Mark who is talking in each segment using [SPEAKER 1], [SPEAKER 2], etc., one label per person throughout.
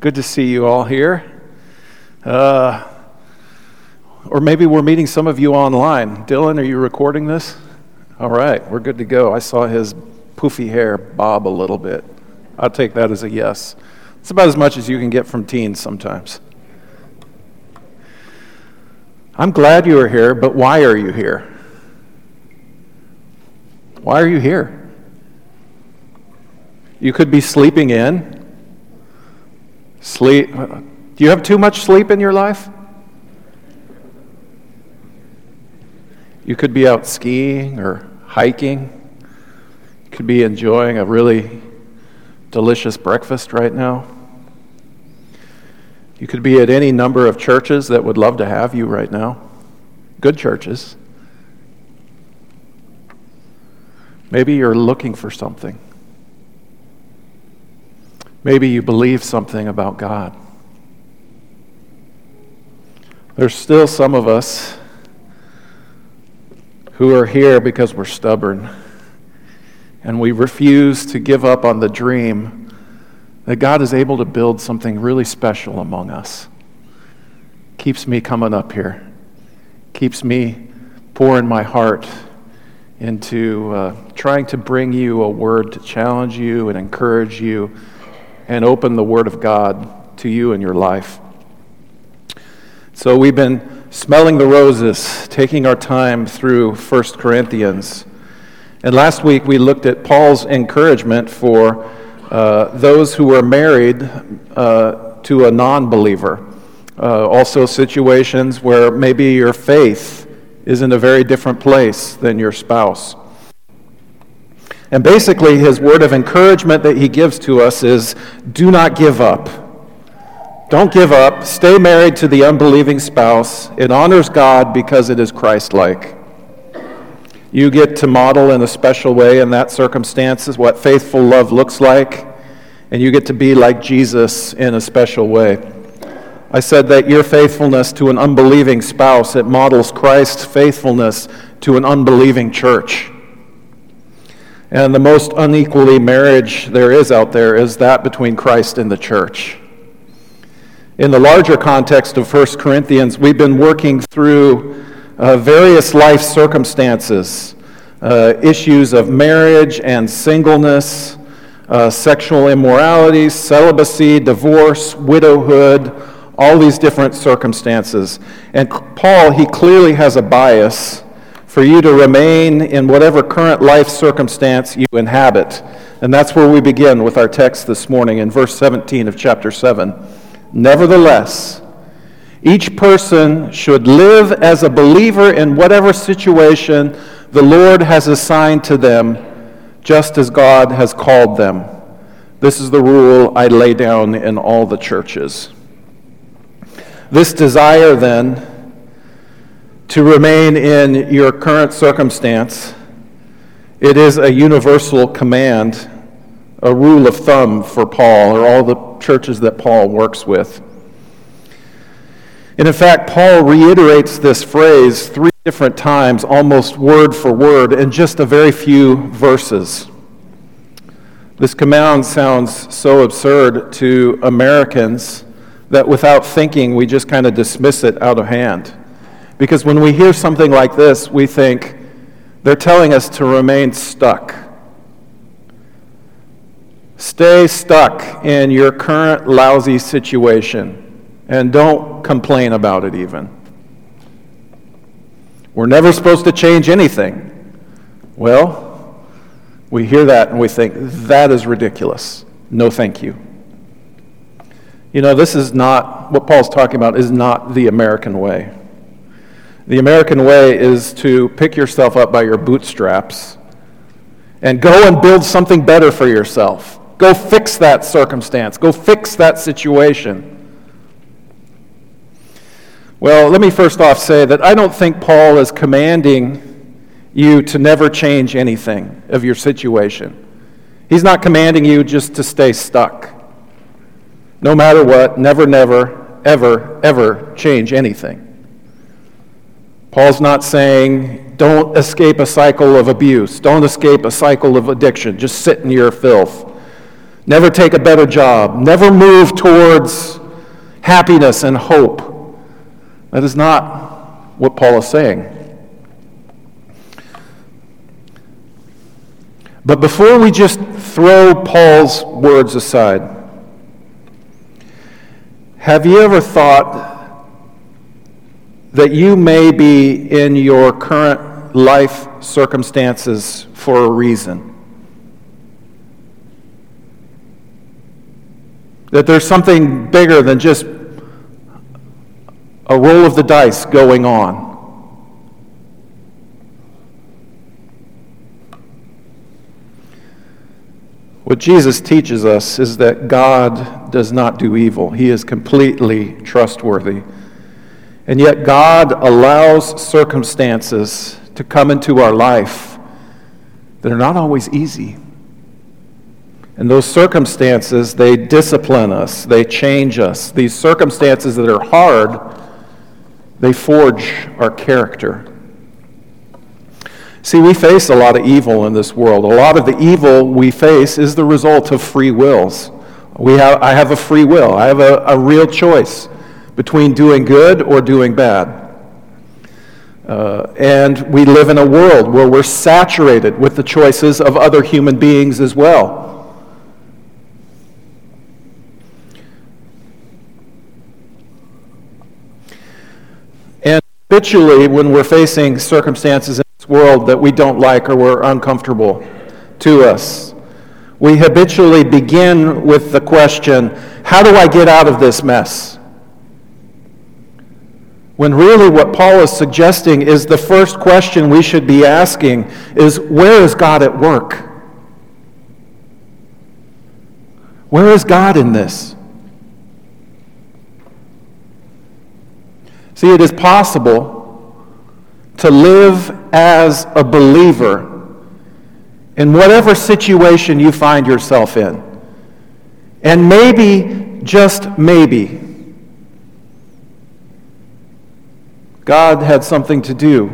[SPEAKER 1] Good to see you all here. Uh, or maybe we're meeting some of you online. Dylan, are you recording this? All right, we're good to go. I saw his poofy hair bob a little bit. I'll take that as a yes. It's about as much as you can get from teens sometimes. I'm glad you are here, but why are you here? Why are you here? You could be sleeping in Sleep. Do you have too much sleep in your life? You could be out skiing or hiking. You could be enjoying a really delicious breakfast right now. You could be at any number of churches that would love to have you right now. Good churches. Maybe you're looking for something. Maybe you believe something about God. There's still some of us who are here because we're stubborn and we refuse to give up on the dream that God is able to build something really special among us. Keeps me coming up here, keeps me pouring my heart into uh, trying to bring you a word to challenge you and encourage you and open the Word of God to you in your life. So we've been smelling the roses, taking our time through 1 Corinthians. And last week we looked at Paul's encouragement for uh, those who were married uh, to a non believer. Uh, also, situations where maybe your faith is in a very different place than your spouse. And basically, his word of encouragement that he gives to us is do not give up. Don't give up. Stay married to the unbelieving spouse. It honors God because it is Christ like. You get to model in a special way in that circumstances what faithful love looks like, and you get to be like Jesus in a special way. I said that your faithfulness to an unbelieving spouse, it models Christ's faithfulness to an unbelieving church. And the most unequally marriage there is out there is that between Christ and the church. In the larger context of 1 Corinthians, we've been working through uh, various life circumstances, uh, issues of marriage and singleness, uh, sexual immorality, celibacy, divorce, widowhood, all these different circumstances. And Paul, he clearly has a bias for you to remain in whatever current life circumstance you inhabit. And that's where we begin with our text this morning in verse 17 of chapter 7. Nevertheless, each person should live as a believer in whatever situation the Lord has assigned to them, just as God has called them. This is the rule I lay down in all the churches. This desire, then, to remain in your current circumstance. It is a universal command, a rule of thumb for Paul or all the churches that Paul works with. And in fact, Paul reiterates this phrase three different times, almost word for word, in just a very few verses. This command sounds so absurd to Americans that without thinking, we just kind of dismiss it out of hand. Because when we hear something like this, we think they're telling us to remain stuck. Stay stuck in your current lousy situation and don't complain about it even. We're never supposed to change anything. Well, we hear that and we think, that is ridiculous. No, thank you. You know, this is not, what Paul's talking about is not the American way. The American way is to pick yourself up by your bootstraps and go and build something better for yourself. Go fix that circumstance. Go fix that situation. Well, let me first off say that I don't think Paul is commanding you to never change anything of your situation. He's not commanding you just to stay stuck. No matter what, never, never, ever, ever change anything. Paul's not saying, don't escape a cycle of abuse, don't escape a cycle of addiction, just sit in your filth. never take a better job, never move towards happiness and hope. That is not what Paul is saying. But before we just throw Paul's words aside, have you ever thought that you may be in your current life circumstances for a reason? That there's something bigger than just a roll of the dice going on. What Jesus teaches us is that God does not do evil. He is completely trustworthy. And yet, God allows circumstances to come into our life that are not always easy. And those circumstances, they discipline us, they change us. These circumstances that are hard, they forge our character. See, we face a lot of evil in this world. A lot of the evil we face is the result of free wills. We have, I have a free will, I have a, a real choice between doing good or doing bad. Uh, and we live in a world where we're saturated with the choices of other human beings as well. And habitually, when we're facing circumstances in this world that we don't like or we're uncomfortable to us. We habitually begin with the question, How do I get out of this mess? When really what Paul is suggesting is the first question we should be asking is, Where is God at work? Where is God in this? See, it is possible to live as a believer in whatever situation you find yourself in. And maybe, just maybe, God had something to do.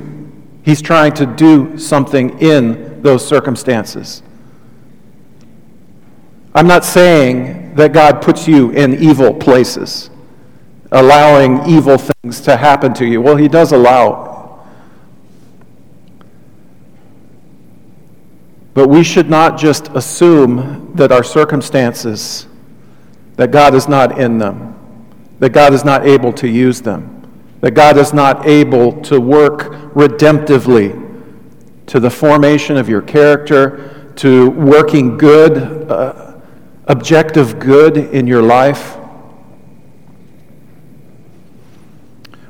[SPEAKER 1] He's trying to do something in those circumstances. I'm not saying that God puts you in evil places, allowing evil things to happen to you. Well, He does allow But we should not just assume that our circumstances, that God is not in them, that God is not able to use them, that God is not able to work redemptively to the formation of your character, to working good, uh, objective good in your life.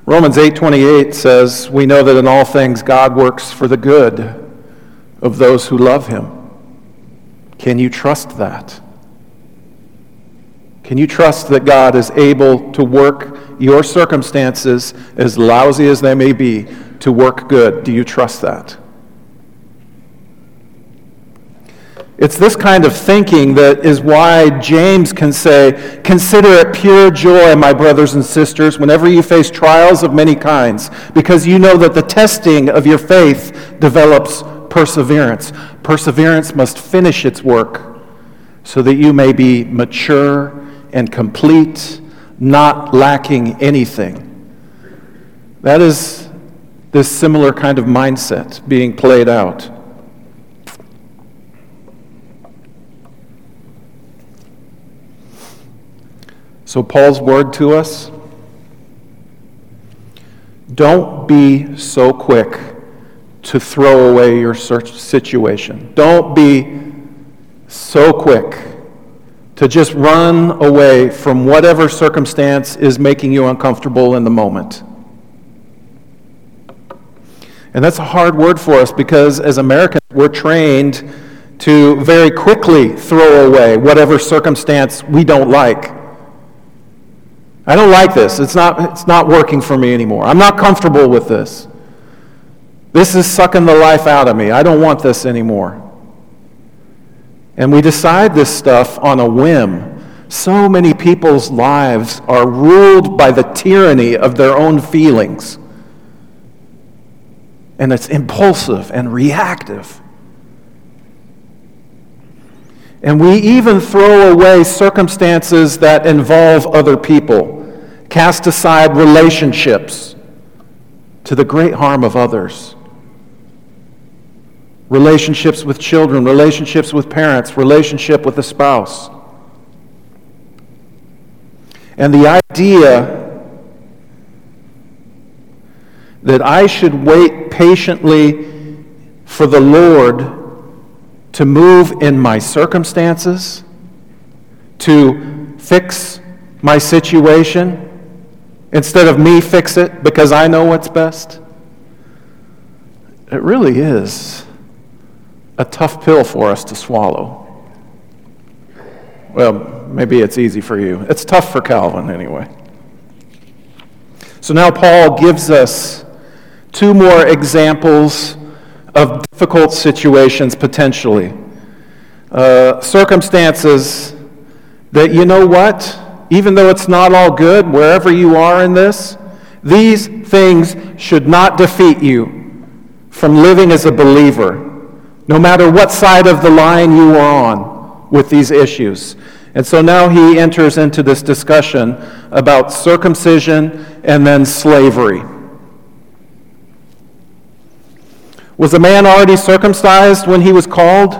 [SPEAKER 1] Romans 8:28 says, "We know that in all things God works for the good of those who love him. Can you trust that? Can you trust that God is able to work your circumstances, as lousy as they may be, to work good? Do you trust that? It's this kind of thinking that is why James can say, Consider it pure joy, my brothers and sisters, whenever you face trials of many kinds, because you know that the testing of your faith develops perseverance. Perseverance must finish its work so that you may be mature and complete, not lacking anything. That is this similar kind of mindset being played out. So, Paul's word to us don't be so quick to throw away your situation. Don't be so quick to just run away from whatever circumstance is making you uncomfortable in the moment. And that's a hard word for us because as Americans, we're trained to very quickly throw away whatever circumstance we don't like. I don't like this. It's not, it's not working for me anymore. I'm not comfortable with this. This is sucking the life out of me. I don't want this anymore. And we decide this stuff on a whim. So many people's lives are ruled by the tyranny of their own feelings. And it's impulsive and reactive. And we even throw away circumstances that involve other people, cast aside relationships to the great harm of others. Relationships with children, relationships with parents, relationship with a spouse. And the idea that I should wait patiently for the Lord to move in my circumstances, to fix my situation, instead of me fix it because I know what's best. It really is a tough pill for us to swallow. Well, maybe it's easy for you. It's tough for Calvin, anyway. So now Paul gives us two more examples of difficult situations potentially. Uh, circumstances that, you know what, even though it's not all good, wherever you are in this, these things should not defeat you from living as a believer, no matter what side of the line you are on with these issues. And so now he enters into this discussion about circumcision and then slavery. Was a man already circumcised when he was called?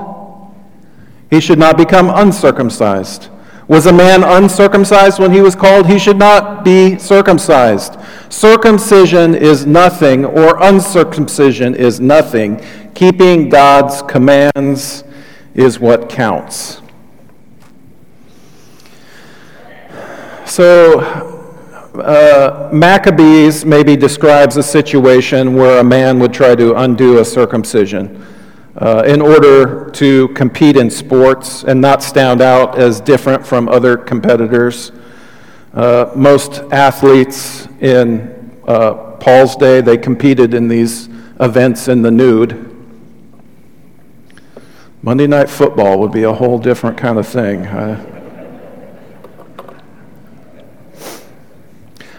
[SPEAKER 1] He should not become uncircumcised. Was a man uncircumcised when he was called? He should not be circumcised. Circumcision is nothing, or uncircumcision is nothing. Keeping God's commands is what counts. So, uh, Maccabees maybe describes a situation where a man would try to undo a circumcision uh, in order to compete in sports and not stand out as different from other competitors. Uh, most athletes in uh, Paul's day, they competed in these events in the nude. Monday Night Football would be a whole different kind of thing.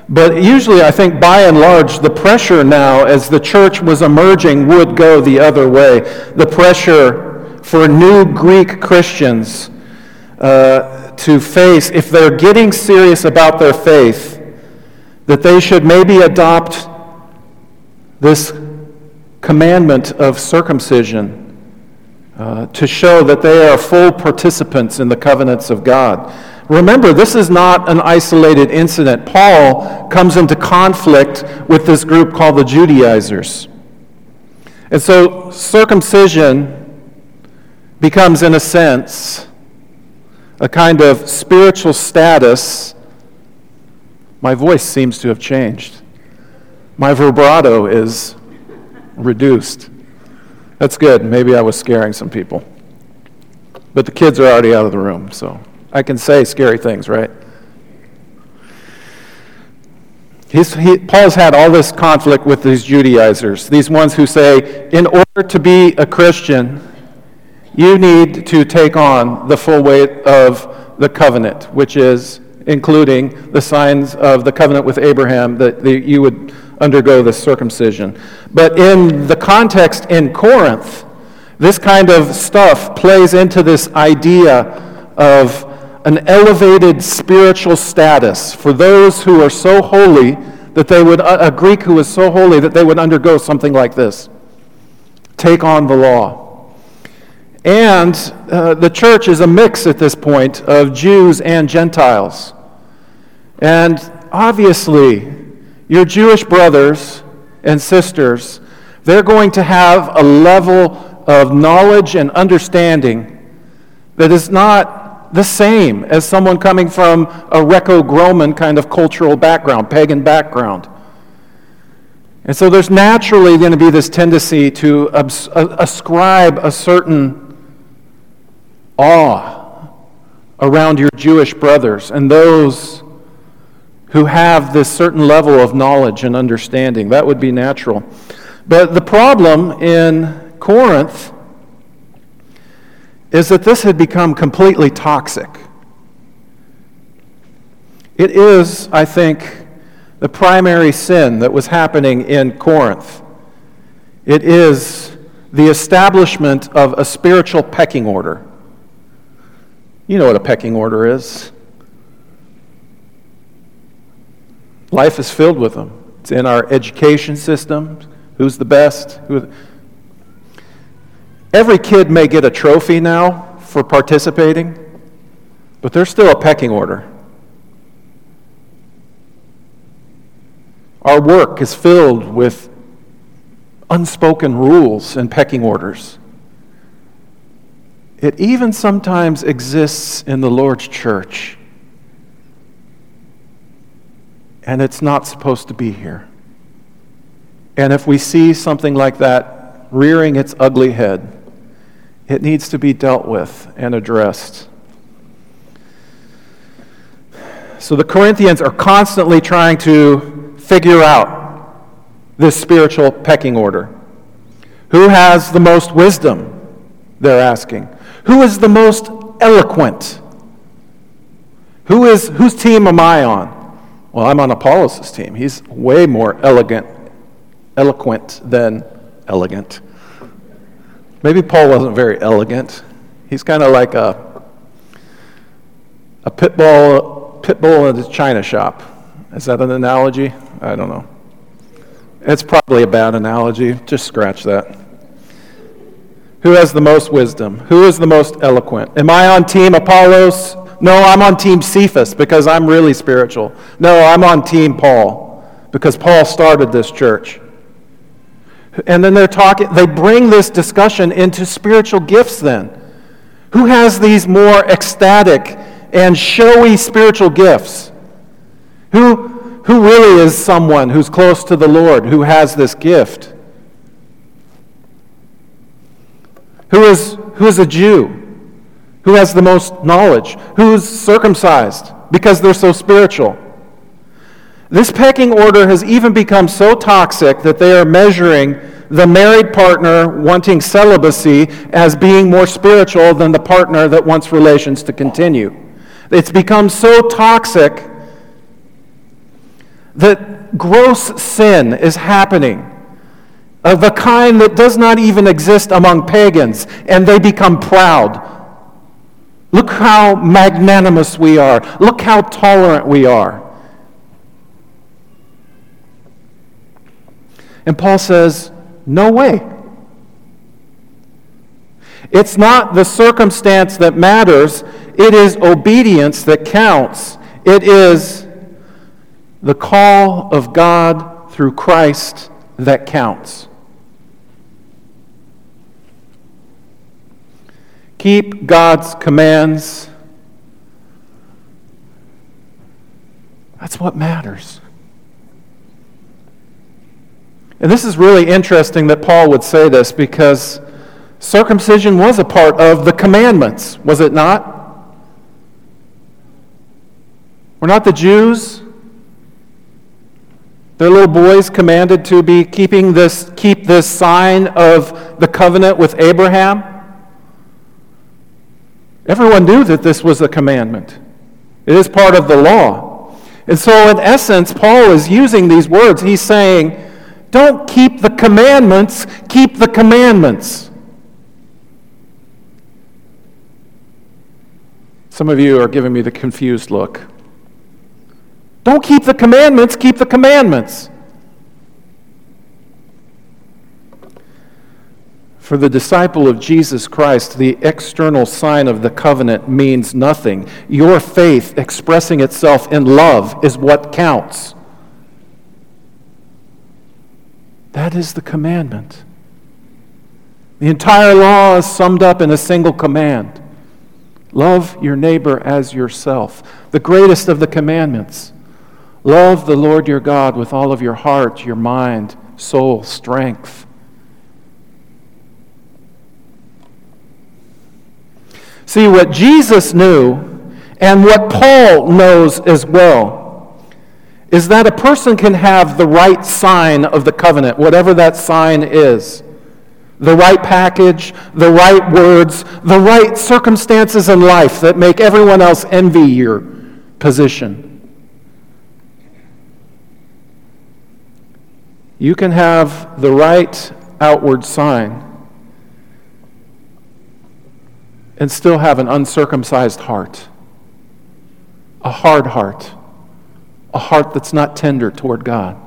[SPEAKER 1] But usually, I think by and large, the pressure now, as the church was emerging, would go the other way. The pressure for new Greek Christians uh, to face, if they're getting serious about their faith, that they should maybe adopt this commandment of circumcision uh, to show that they are full participants in the covenants of God. Remember, this is not an isolated incident. Paul comes into conflict with this group called the Judaizers. And so circumcision becomes, in a sense, a kind of spiritual status. My voice seems to have changed. My vibrato is reduced. That's good. Maybe I was scaring some people. But the kids are already out of the room, so. I can say scary things, right? He, Paul's had all this conflict with these Judaizers, these ones who say, in order to be a Christian, you need to take on the full weight of the covenant, which is including the signs of the covenant with Abraham that the, you would undergo the circumcision. But in the context in Corinth, this kind of stuff plays into this idea of an elevated spiritual status for those who are so holy that they would, a Greek who is so holy that they would undergo something like this take on the law. And uh, the church is a mix at this point of Jews and Gentiles. And obviously, your Jewish brothers and sisters, they're going to have a level of knowledge and understanding that is not the same as someone coming from a Greco-Roman kind of cultural background, pagan background. And so there's naturally going to be this tendency to ascribe a certain awe around your Jewish brothers and those who have this certain level of knowledge and understanding. That would be natural. But the problem in Corinth is that this had become completely toxic. It is, I think, the primary sin that was happening in Corinth. It is the establishment of a spiritual pecking order. You know what a pecking order is. Life is filled with them. It's in our education system. Who's the best? Who... Every kid may get a trophy now for participating, but there's still a pecking order. Our work is filled with unspoken rules and pecking orders. It even sometimes exists in the Lord's church. And it's not supposed to be here. And if we see something like that rearing its ugly head, it needs to be dealt with and addressed. So the Corinthians are constantly trying to figure out this spiritual pecking order. Who has the most wisdom? They're asking. Who is the most eloquent? Who is, whose team am I on? Well, I'm on Apollos' team. He's way more elegant, eloquent than elegant. Maybe Paul wasn't very elegant. He's kind of like a, a pit bull, pit bull in a china shop. Is that an analogy? I don't know. It's probably a bad analogy. Just scratch that. Who has the most wisdom? Who is the most eloquent? Am I on team Apollos? No, I'm on team Cephas because I'm really spiritual. No, I'm on team Paul because Paul started this church. And then they're talking, they bring this discussion into spiritual gifts then. Who has these more ecstatic and showy spiritual gifts? Who, who really is someone who's close to the Lord, who has this gift? Who is, who is a Jew? Who has the most knowledge? Who's circumcised because they're so spiritual? This pecking order has even become so toxic that they are measuring the married partner wanting celibacy as being more spiritual than the partner that wants relations to continue. It's become so toxic that gross sin is happening of a kind that does not even exist among pagans, and they become proud. Look how magnanimous we are. Look how tolerant we are. And Paul says, No way. It's not the circumstance that matters, it is obedience that counts. It is the call of God through Christ that counts. Keep God's commands. That's what matters. And this is really interesting that Paul would say this because circumcision was a part of the commandments, was it not? Were not the Jews, their little boys, commanded to be keeping this, keep this sign of the covenant with Abraham? Everyone knew that this was a commandment, it is part of the law. And so, in essence, Paul is using these words. He's saying, Don't keep the commandments, keep the commandments. Some of you are giving me the confused look. Don't keep the commandments, keep the commandments. For the disciple of Jesus Christ, the external sign of the covenant means nothing. Your faith expressing itself in love is what counts. That is the commandment. The entire law is summed up in a single command love your neighbor as yourself. The greatest of the commandments. Love the Lord your God with all of your heart, your mind, soul, strength. See, what Jesus knew and what Paul knows as well is that a person can have the right sign of the covenant, whatever that sign is. The right package, the right words, the right circumstances in life that make everyone else envy your position. You can have the right outward sign and still have an uncircumcised heart, a hard heart, a heart that's not tender toward God.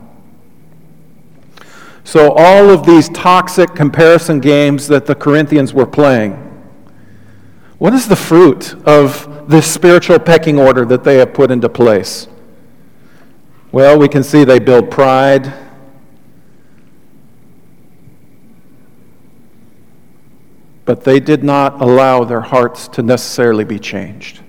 [SPEAKER 1] So, all of these toxic comparison games that the Corinthians were playing, what is the fruit of this spiritual pecking order that they have put into place? Well, we can see they build pride. But they did not allow their hearts to necessarily be changed.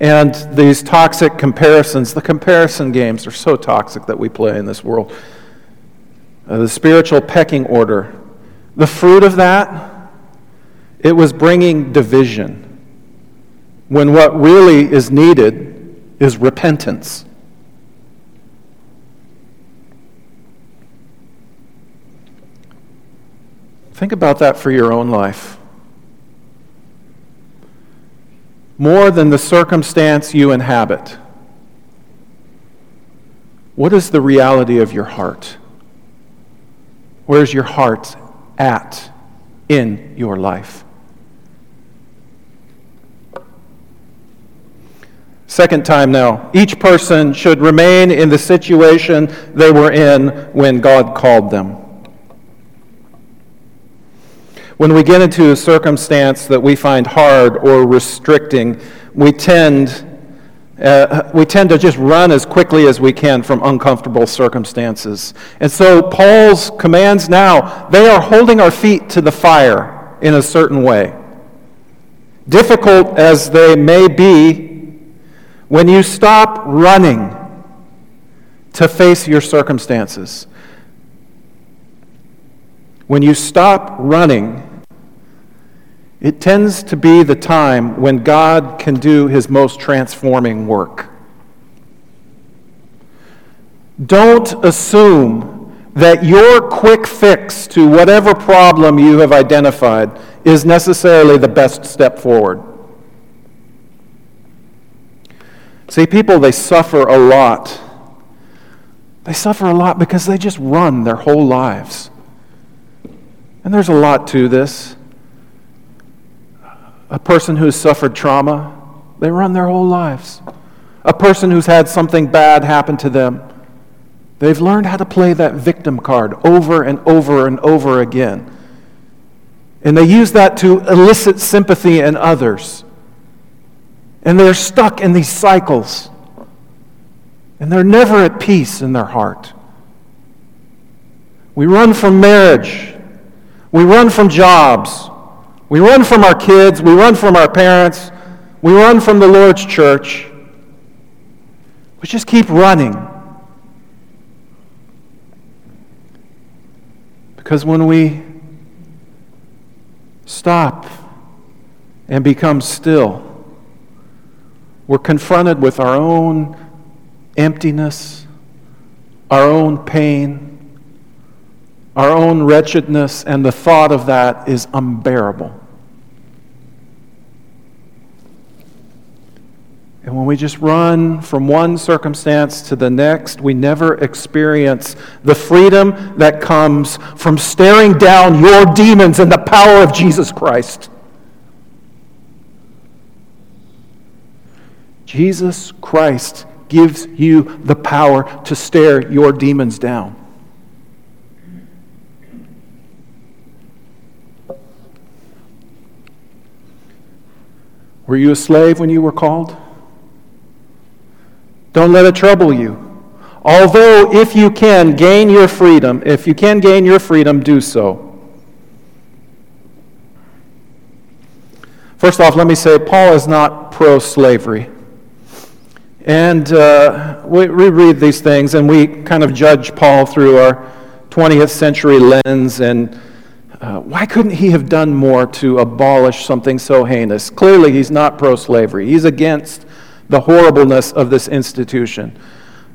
[SPEAKER 1] And these toxic comparisons, the comparison games are so toxic that we play in this world. Uh, the spiritual pecking order, the fruit of that, it was bringing division. When what really is needed is repentance. Think about that for your own life. More than the circumstance you inhabit. What is the reality of your heart? Where's your heart at in your life? Second time now, each person should remain in the situation they were in when God called them. When we get into a circumstance that we find hard or restricting, we tend, uh, we tend to just run as quickly as we can from uncomfortable circumstances. And so Paul's commands now, they are holding our feet to the fire in a certain way. Difficult as they may be, when you stop running to face your circumstances, when you stop running it tends to be the time when God can do his most transforming work. Don't assume that your quick fix to whatever problem you have identified is necessarily the best step forward. See, people, they suffer a lot. They suffer a lot because they just run their whole lives. And there's a lot to this a person who's suffered trauma, they run their whole lives. A person who's had something bad happen to them, they've learned how to play that victim card over and over and over again. And they use that to elicit sympathy in others. And they're stuck in these cycles. And they're never at peace in their heart. We run from marriage. We run from jobs. We run from our kids, we run from our parents, we run from the Lord's church. We just keep running. Because when we stop and become still, we're confronted with our own emptiness, our own pain, our own wretchedness, and the thought of that is unbearable. And when we just run from one circumstance to the next, we never experience the freedom that comes from staring down your demons in the power of Jesus Christ. Jesus Christ gives you the power to stare your demons down. Were you a slave when you were called? Don't let it trouble you. Although, if you can gain your freedom, if you can gain your freedom, do so. First off, let me say Paul is not pro slavery. And uh, we, read these things and we kind of judge Paul through our 20th century lens. And uh, why couldn't he have done more to abolish something so heinous? Clearly, he's not pro slavery, he's against the horribleness of this institution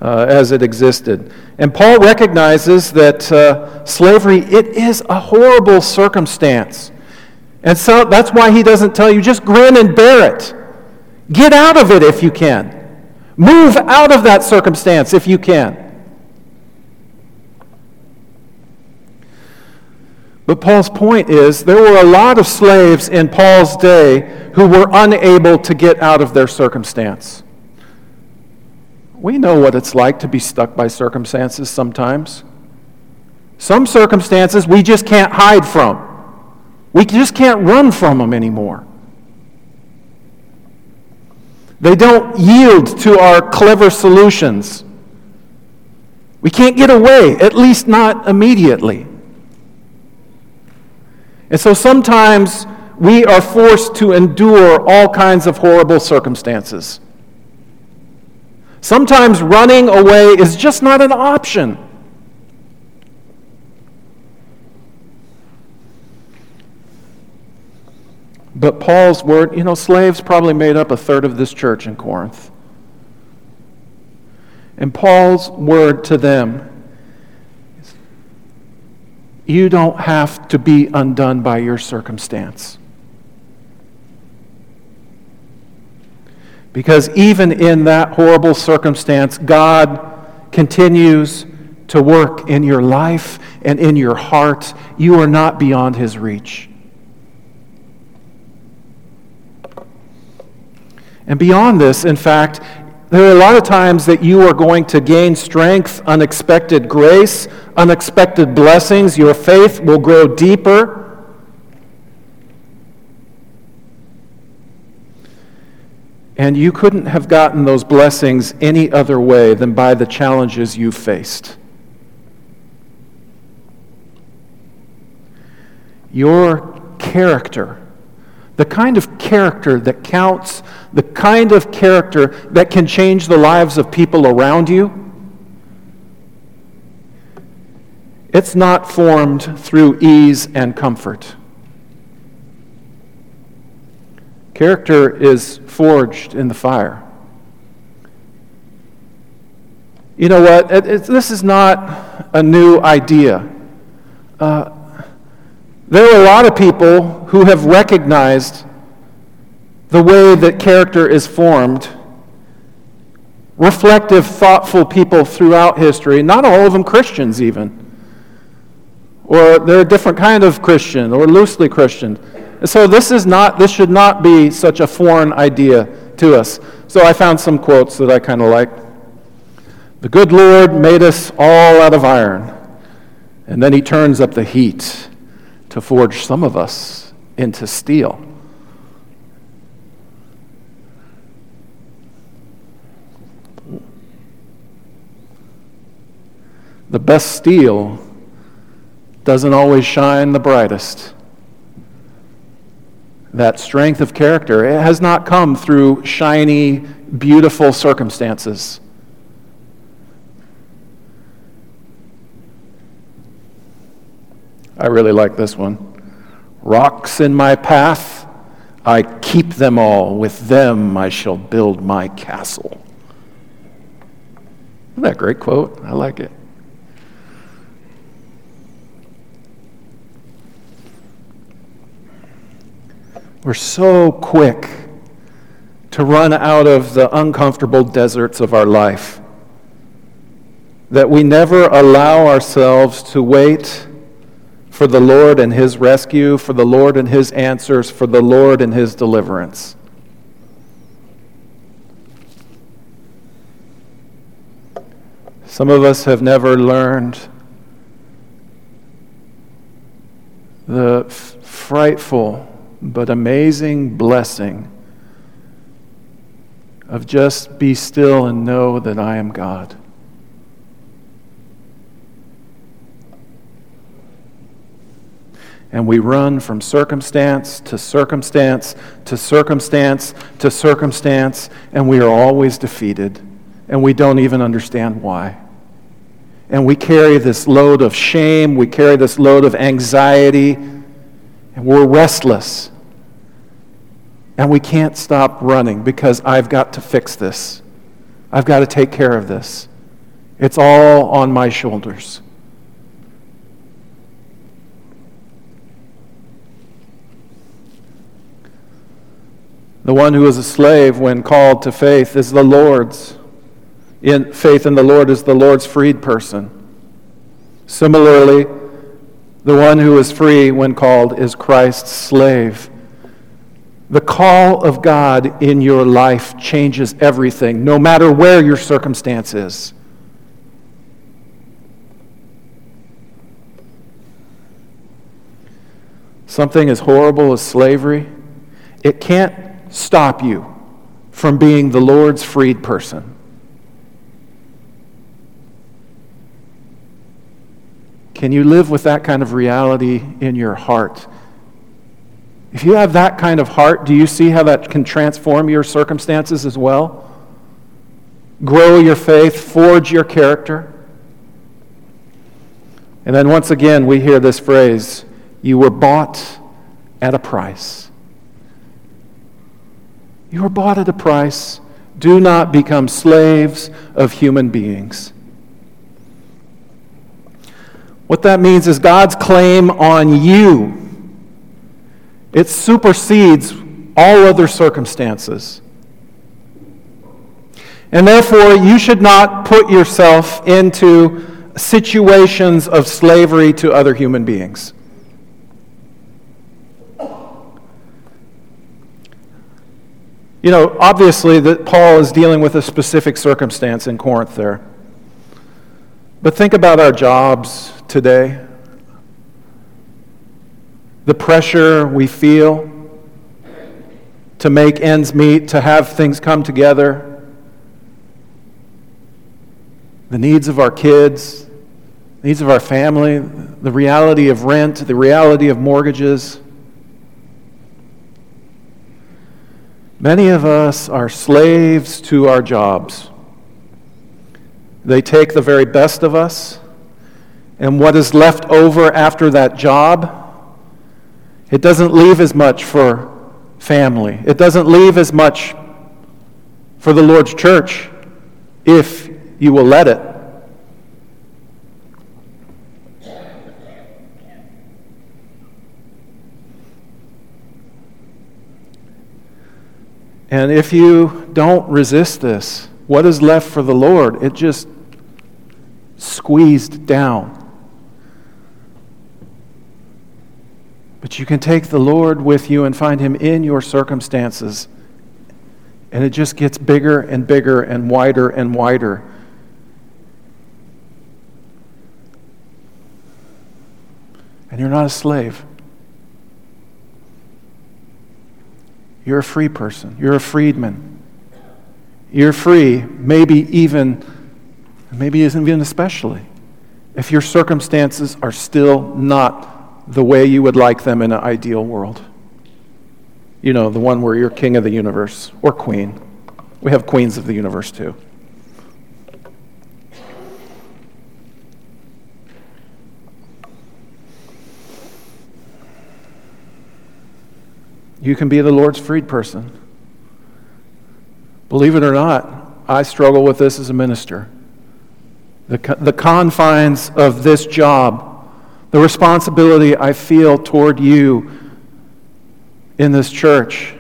[SPEAKER 1] uh, as it existed. And Paul recognizes that uh, slavery, it is a horrible circumstance. And so that's why he doesn't tell you just grin and bear it. Get out of it if you can. Move out of that circumstance if you can. But Paul's point is there were a lot of slaves in Paul's day who were unable to get out of their circumstance. We know what it's like to be stuck by circumstances sometimes. Some circumstances we just can't hide from. We just can't run from them anymore. They don't yield to our clever solutions. We can't get away, at least not immediately. And so sometimes we are forced to endure all kinds of horrible circumstances. Sometimes running away is just not an option. But Paul's word, you know, slaves probably made up a third of this church in Corinth. And Paul's word to them you don't have to be undone by your circumstance. Because even in that horrible circumstance, God continues to work in your life and in your heart. You are not beyond His reach. And beyond this, in fact, there are a lot of times that you are going to gain strength, unexpected grace, unexpected blessings. Your faith will grow deeper. And you couldn't have gotten those blessings any other way than by the challenges you faced. Your character, the kind of character that counts, the kind of character that can change the lives of people around you, it's not formed through ease and comfort. Character is forged in the fire. You know what? It, it, this is not a new idea. Uh, there are a lot of people who have recognized the way that character is formed. Reflective, thoughtful people throughout history, not all of them Christians, even. Or they're a different kind of Christian, or loosely Christian. So this is not this should not be such a foreign idea to us. So I found some quotes that I kind of like. The good Lord made us all out of iron, and then he turns up the heat to forge some of us into steel. The best steel doesn't always shine the brightest that strength of character. It has not come through shiny, beautiful circumstances. I really like this one. Rocks in my path, I keep them all. With them I shall build my castle. Isn't that a great quote? I like it. We're so quick to run out of the uncomfortable deserts of our life that we never allow ourselves to wait for the Lord and His rescue, for the Lord and His answers, for the Lord and His deliverance. Some of us have never learned the f- frightful but amazing blessing of just be still and know that I am God. And we run from circumstance to circumstance to circumstance to circumstance, and we are always defeated, and we don't even understand why. And we carry this load of shame, we carry this load of anxiety, and we're restless. And we can't stop running because I've got to fix this. I've got to take care of this. It's all on my shoulders. The one who is a slave when called to faith is the Lord's. In faith in the Lord is the Lord's freed person. Similarly, The one who is free when called is Christ's slave. The call of God in your life changes everything, no matter where your circumstance is. Something as horrible as slavery, it can't stop you from being the Lord's freed person. Can you live with that kind of reality in your heart? If you have that kind of heart, do you see how that can transform your circumstances as well? Grow your faith, forge your character. And then once again, we hear this phrase you were bought at a price. You are bought at a price. Do not become slaves of human beings. What that means is God's claim on you. It supersedes all other circumstances. And therefore, you should not put yourself into situations of slavery to other human beings. You know, obviously that Paul is dealing with a specific circumstance in Corinth there. But think about our jobs today. The pressure we feel to make ends meet, to have things come together. The needs of our kids, needs of our family, the reality of rent, the reality of mortgages. Many of us are slaves to our jobs. They take the very best of us, and what is left over after that job, it doesn't leave as much for family. It doesn't leave as much for the Lord's church if you will let it. And if you don't resist this, what is left for the Lord? It just squeezed down. But you can take the Lord with you and find Him in your circumstances. And it just gets bigger and bigger and wider and wider. And you're not a slave. You're a free person. You're a freedman. You're free, maybe even maybe even especially, if your circumstances are still not the way you would like them in an ideal world. You know, the one where you're king of the universe or queen. We have queens of the universe too. You can be the Lord's freed person. Believe it or not, I struggle with this as a minister the, the confines of this job, the responsibility I feel toward you in this church.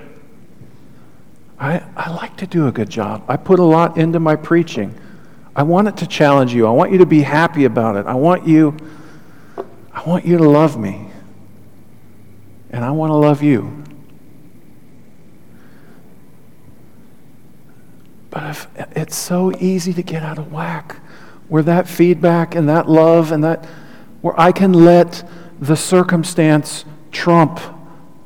[SPEAKER 1] I, I like to do a good job. I put a lot into my preaching. I want it to challenge you. I want you to be happy about it. I want you, I want you to love me. And I want to love you. But if, it's so easy to get out of whack where that feedback and that love and that, where I can let the circumstance trump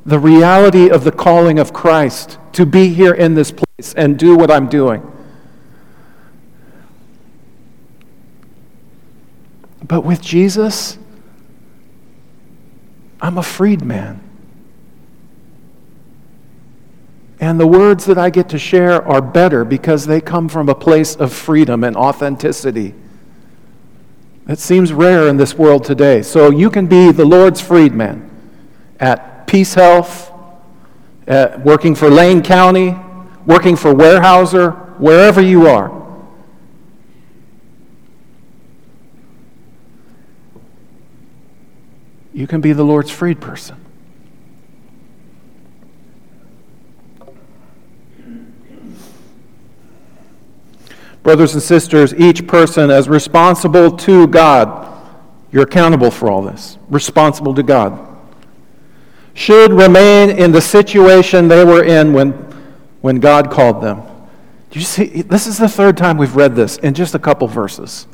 [SPEAKER 1] the reality of the calling of Christ to be here in this place and do what I'm doing. But with Jesus, I'm a freed man. And the words that I get to share are better because they come from a place of freedom and authenticity. That seems rare in this world today. So you can be the Lord's freedman at Peace Health, at working for Lane County, working for Weyerhaeuser, wherever you are. You can be the Lord's freed person. Brothers and sisters, each person as responsible to God You're accountable for all this, responsible to God. Should remain in the situation they were in when, when God called them. Do you see? This is the third time we've read this in just a couple verses.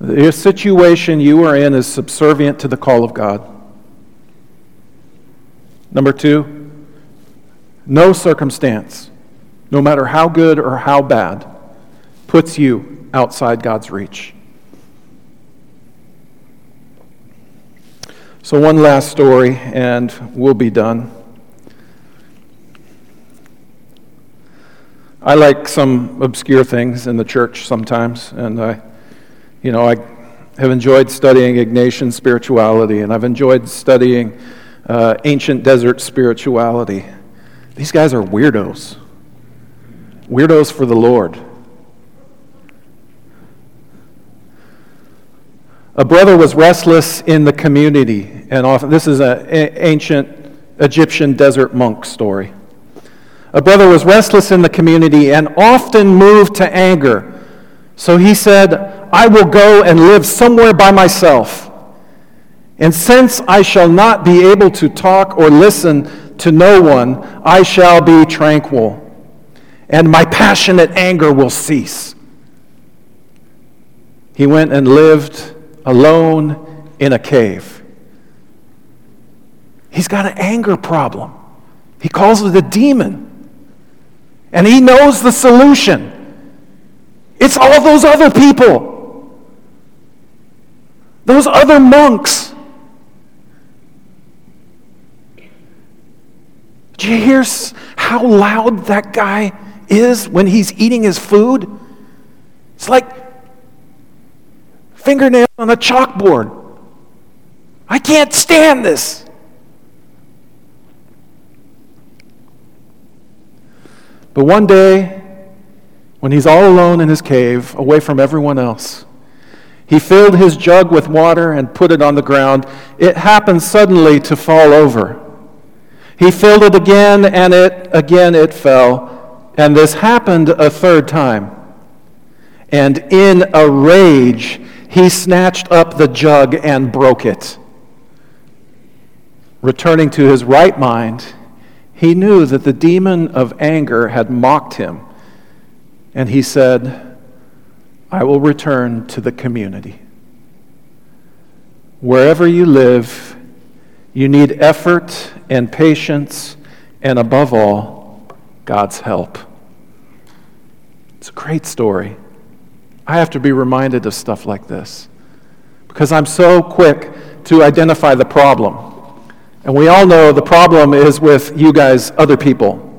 [SPEAKER 1] The situation you are in is subservient to the call of God. Number two, no circumstance, no matter how good or how bad, puts you outside God's reach. So, one last story, and we'll be done. I like some obscure things in the church sometimes, and I you know, I have enjoyed studying Ignatian spirituality, and I've enjoyed studying uh, ancient desert spirituality. These guys are weirdos. Weirdos for the Lord. A brother was restless in the community, and often, this is an ancient Egyptian desert monk story. A brother was restless in the community and often moved to anger. So he said, I will go and live somewhere by myself. And since I shall not be able to talk or listen to no one, I shall be tranquil, and my passionate anger will cease. He went and lived alone in a cave. He's got an anger problem. He calls it a demon. And he knows the solution. It's all those other people. Those other monks. Do you hear how loud that guy is when he's eating his food? It's like fingernails on a chalkboard. I can't stand this. But one day, when he's all alone in his cave, away from everyone else, he filled his jug with water and put it on the ground. It happened suddenly to fall over. He filled it again, and it again it fell. And this happened a third time. And in a rage, he snatched up the jug and broke it. Returning to his right mind, he knew that the demon of anger had mocked him. And he said, I will return to the community. Wherever you live, you need effort and patience, and above all, God's help. It's a great story. I have to be reminded of stuff like this because I'm so quick to identify the problem. And we all know the problem is with you guys, other people.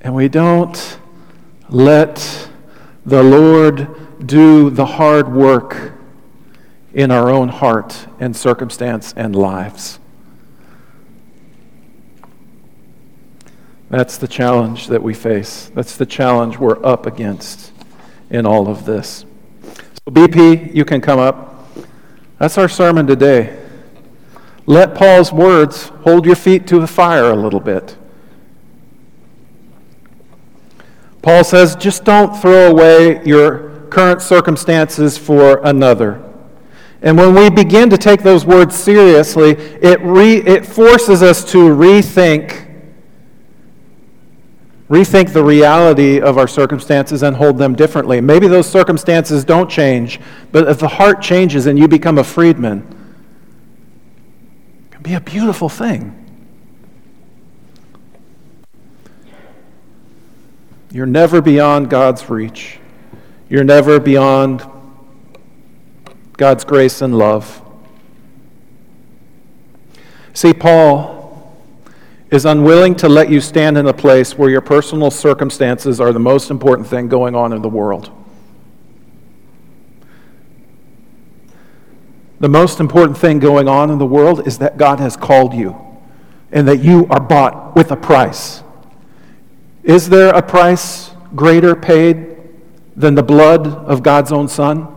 [SPEAKER 1] and we don't let the Lord do the hard work in our own heart and circumstance and lives. That's the challenge that we face. That's the challenge we're up against in all of this. So, BP, you can come up. That's our sermon today. Let Paul's words hold your feet to the fire a little bit. Paul says, just don't throw away your current circumstances for another. And when we begin to take those words seriously, it, re, it forces us to rethink rethink the reality of our circumstances and hold them differently. Maybe those circumstances don't change, but if the heart changes and you become a freedman, it can be a beautiful thing. You're never beyond God's reach. You're never beyond God's grace and love. See, Paul is unwilling to let you stand in a place where your personal circumstances are the most important thing going on in the world. The most important thing going on in the world is that God has called you and that you are bought with a price. Is there a price greater paid than the blood of God's own Son?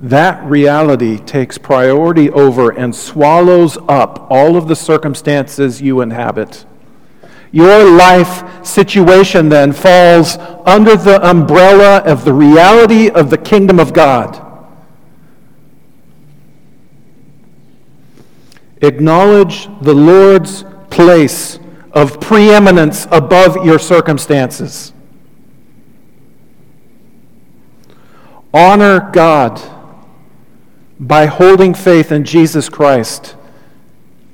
[SPEAKER 1] that reality takes priority over and swallows up all of the circumstances you inhabit. Your life situation then falls under the umbrella of the reality of the kingdom of God. Acknowledge the Lord's place of preeminence above your circumstances. Honor God by holding faith in Jesus Christ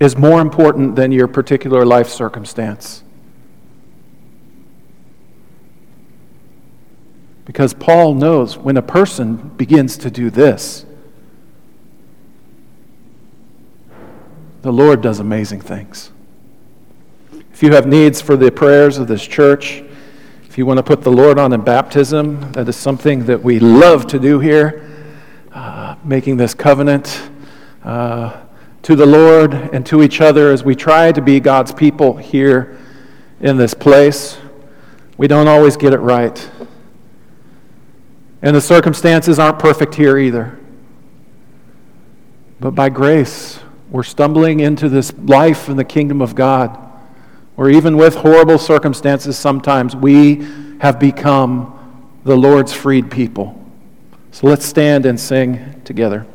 [SPEAKER 1] is more important than your particular life circumstance. Because Paul knows when a person begins to do this, the Lord does amazing things. If you have needs for the prayers of this church, if you want to put the Lord on in baptism, that is something that we love to do here, uh, making this covenant uh, to the Lord and to each other as we try to be God's people here in this place. We don't always get it right. And the circumstances aren't perfect here either. But by grace, we're stumbling into this life in the kingdom of God, where even with horrible circumstances, sometimes we have become the Lord's freed people. So let's stand and sing together.